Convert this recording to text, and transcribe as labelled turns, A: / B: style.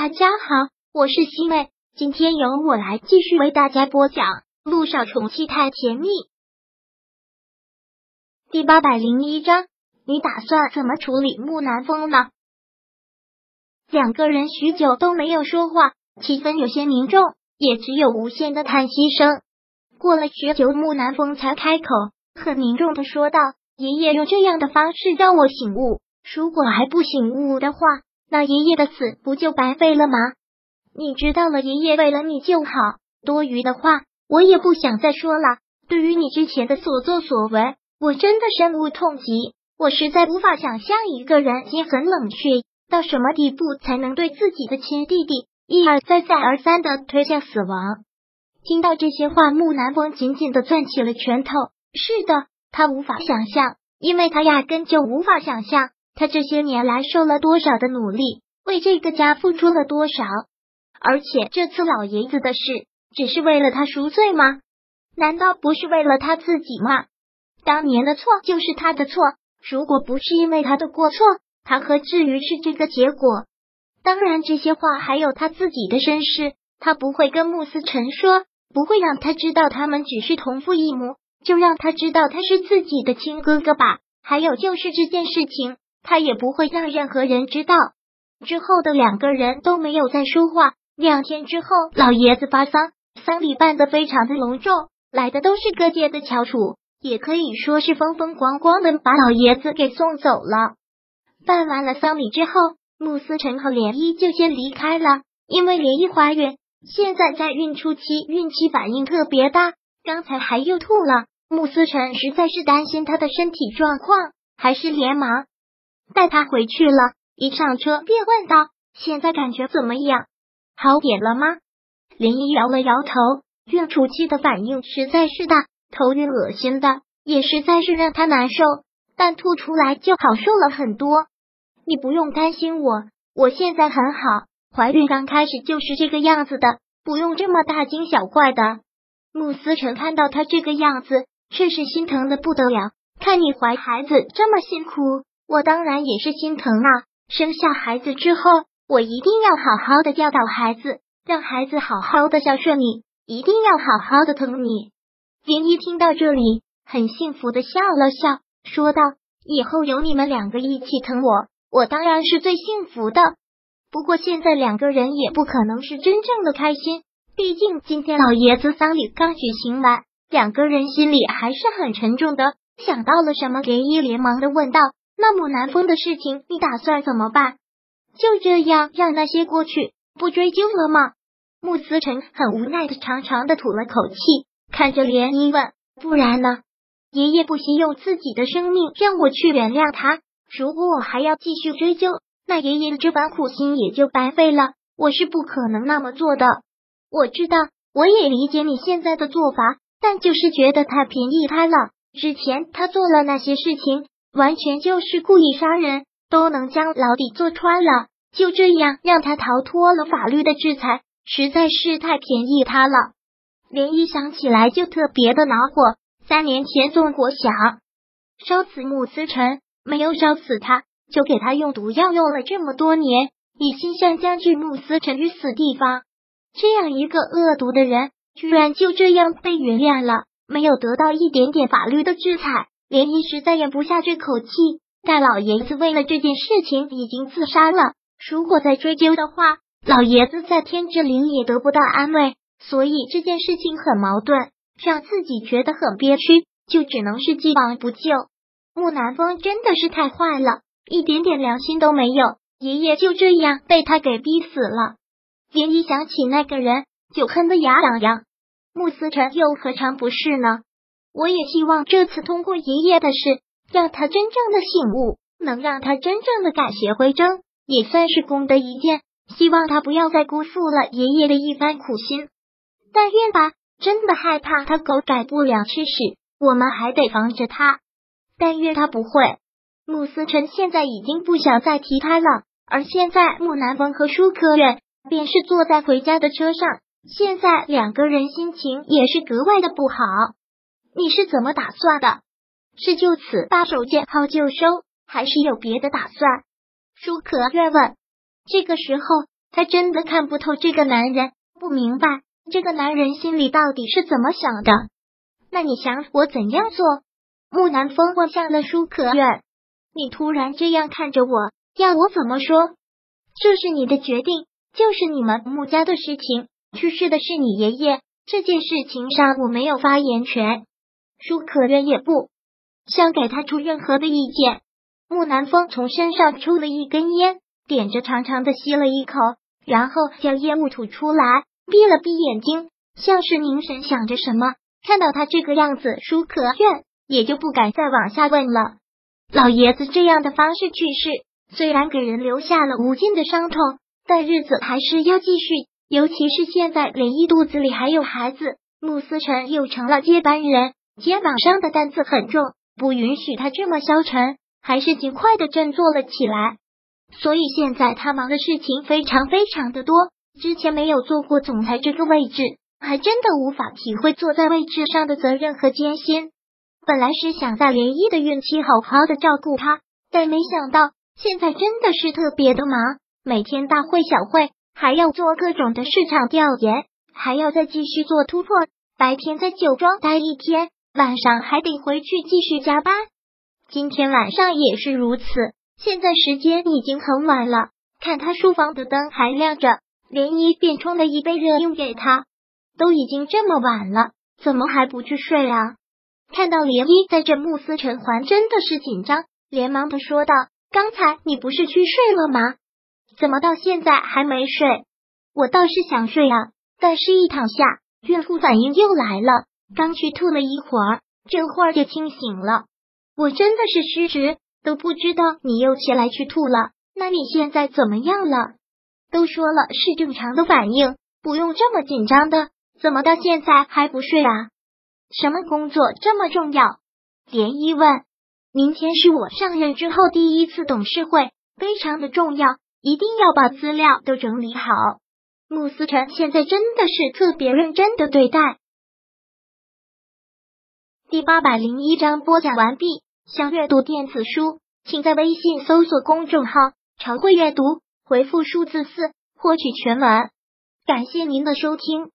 A: 大家好，我是西妹，今天由我来继续为大家播讲《路上宠妻太甜蜜》第八百零一章。你打算怎么处理木南风呢？两个人许久都没有说话，气氛有些凝重，也只有无限的叹息声。过了许久，木南风才开口，很凝重的说道：“爷爷用这样的方式让我醒悟，如果还不醒悟的话。”那爷爷的死不就白费了吗？你知道了，爷爷为了你就好。多余的话我也不想再说了。对于你之前的所作所为，我真的深恶痛疾。我实在无法想象一个人心很冷却到什么地步，才能对自己的亲弟弟一而再、再而三的推向死亡。听到这些话，木南风紧紧的攥起了拳头。是的，他无法想象，因为他压根就无法想象。他这些年来受了多少的努力，为这个家付出了多少？而且这次老爷子的事，只是为了他赎罪吗？难道不是为了他自己吗？当年的错就是他的错，如果不是因为他的过错，他何至于是这个结果？当然，这些话还有他自己的身世，他不会跟穆思辰说，不会让他知道他们只是同父异母，就让他知道他是自己的亲哥哥吧。还有就是这件事情。他也不会让任何人知道。之后的两个人都没有再说话。两天之后，老爷子发丧，丧礼办得非常的隆重，来的都是各界的翘楚，也可以说是风风光光的把老爷子给送走了。办完了丧礼之后，穆思成和莲漪就先离开了，因为莲漪怀孕，现在在孕初期，孕期反应特别大，刚才还又吐了。穆思成实在是担心她的身体状况，还是连忙。带他回去了，一上车便问道：“现在感觉怎么样？好点了吗？”林依摇了摇头，孕初期的反应实在是大，头晕恶心的，也实在是让他难受。但吐出来就好受了很多。你不用担心我，我现在很好。怀孕刚开始就是这个样子的，不用这么大惊小怪的。穆思成看到他这个样子，却是心疼的不得了。看你怀孩子这么辛苦。我当然也是心疼啊！生下孩子之后，我一定要好好的教导孩子，让孩子好好的孝顺你，一定要好好的疼你。林一听到这里，很幸福的笑了笑，说道：“以后有你们两个一起疼我，我当然是最幸福的。不过现在两个人也不可能是真正的开心，毕竟今天老爷子丧礼刚举行完，两个人心里还是很沉重的。想到了什么，林一连忙的问道。”那么南风的事情，你打算怎么办？就这样让那些过去，不追究了吗？穆思辰很无奈的长长的吐了口气，看着涟漪问：“不然呢？爷爷不惜用自己的生命让我去原谅他，如果我还要继续追究，那爷爷的这番苦心也就白费了。我是不可能那么做的。我知道，我也理解你现在的做法，但就是觉得太便宜他了。之前他做了那些事情。”完全就是故意杀人，都能将牢底坐穿了，就这样让他逃脱了法律的制裁，实在是太便宜他了。连一想起来就特别的恼火。三年前宋国想烧死穆思成，没有烧死他，就给他用毒药，用了这么多年，一心想将置穆思成于死地方。这样一个恶毒的人，居然就这样被原谅了，没有得到一点点法律的制裁。连姨实在咽不下这口气，大老爷子为了这件事情已经自杀了。如果再追究的话，老爷子在天之灵也得不到安慰，所以这件事情很矛盾，让自己觉得很憋屈，就只能是既往不咎。木南风真的是太坏了，一点点良心都没有，爷爷就这样被他给逼死了。连漪想起那个人，就恨得牙痒痒。穆思辰又何尝不是呢？我也希望这次通过爷爷的事，让他真正的醒悟，能让他真正的改邪归正，也算是功德一件。希望他不要再辜负了爷爷的一番苦心。但愿吧，真的害怕他狗改不了吃屎，我们还得防着他。但愿他不会。穆思辰现在已经不想再提他了，而现在穆南风和舒可远便是坐在回家的车上，现在两个人心情也是格外的不好。你是怎么打算的？是就此把手见好就收，还是有别的打算？舒可月问。这个时候，他真的看不透这个男人，不明白这个男人心里到底是怎么想的。那你想我怎样做？木南风望向了舒可愿，你突然这样看着我，要我怎么说？这是你的决定，就是你们穆家的事情。去世的是你爷爷，这件事情上我没有发言权。舒可愿也不想给他出任何的意见。木南风从身上抽了一根烟，点着长长的吸了一口，然后将烟雾吐出来，闭了闭眼睛，像是凝神想着什么。看到他这个样子，舒可愿也就不敢再往下问了。老爷子这样的方式去世，虽然给人留下了无尽的伤痛，但日子还是要继续。尤其是现在，连一肚子里还有孩子，穆思成又成了接班人，肩膀上的担子很重，不允许他这么消沉，还是尽快的振作了起来。所以现在他忙的事情非常非常的多，之前没有做过总裁这个位置，还真的无法体会坐在位置上的责任和艰辛。本来是想在连漪的孕期好好的照顾他，但没想到现在真的是特别的忙，每天大会小会。还要做各种的市场调研，还要再继续做突破。白天在酒庄待一天，晚上还得回去继续加班。今天晚上也是如此。现在时间已经很晚了，看他书房的灯还亮着，涟漪便冲了一杯热饮给他。都已经这么晚了，怎么还不去睡啊？看到涟漪在这慕斯陈还真的是紧张，连忙的说道：“刚才你不是去睡了吗？”怎么到现在还没睡？我倒是想睡啊，但是一躺下，孕妇反应又来了。刚去吐了一会儿，这会儿就清醒了。我真的是失职，都不知道你又起来去吐了。那你现在怎么样了？都说了是正常的反应，不用这么紧张的。怎么到现在还不睡啊？什么工作这么重要？连一问。明天是我上任之后第一次董事会，非常的重要。一定要把资料都整理好。穆思辰现在真的是特别认真的对待。第八百零一章播讲完毕。想阅读电子书，请在微信搜索公众号“常会阅读”，回复数字四获取全文。感谢您的收听。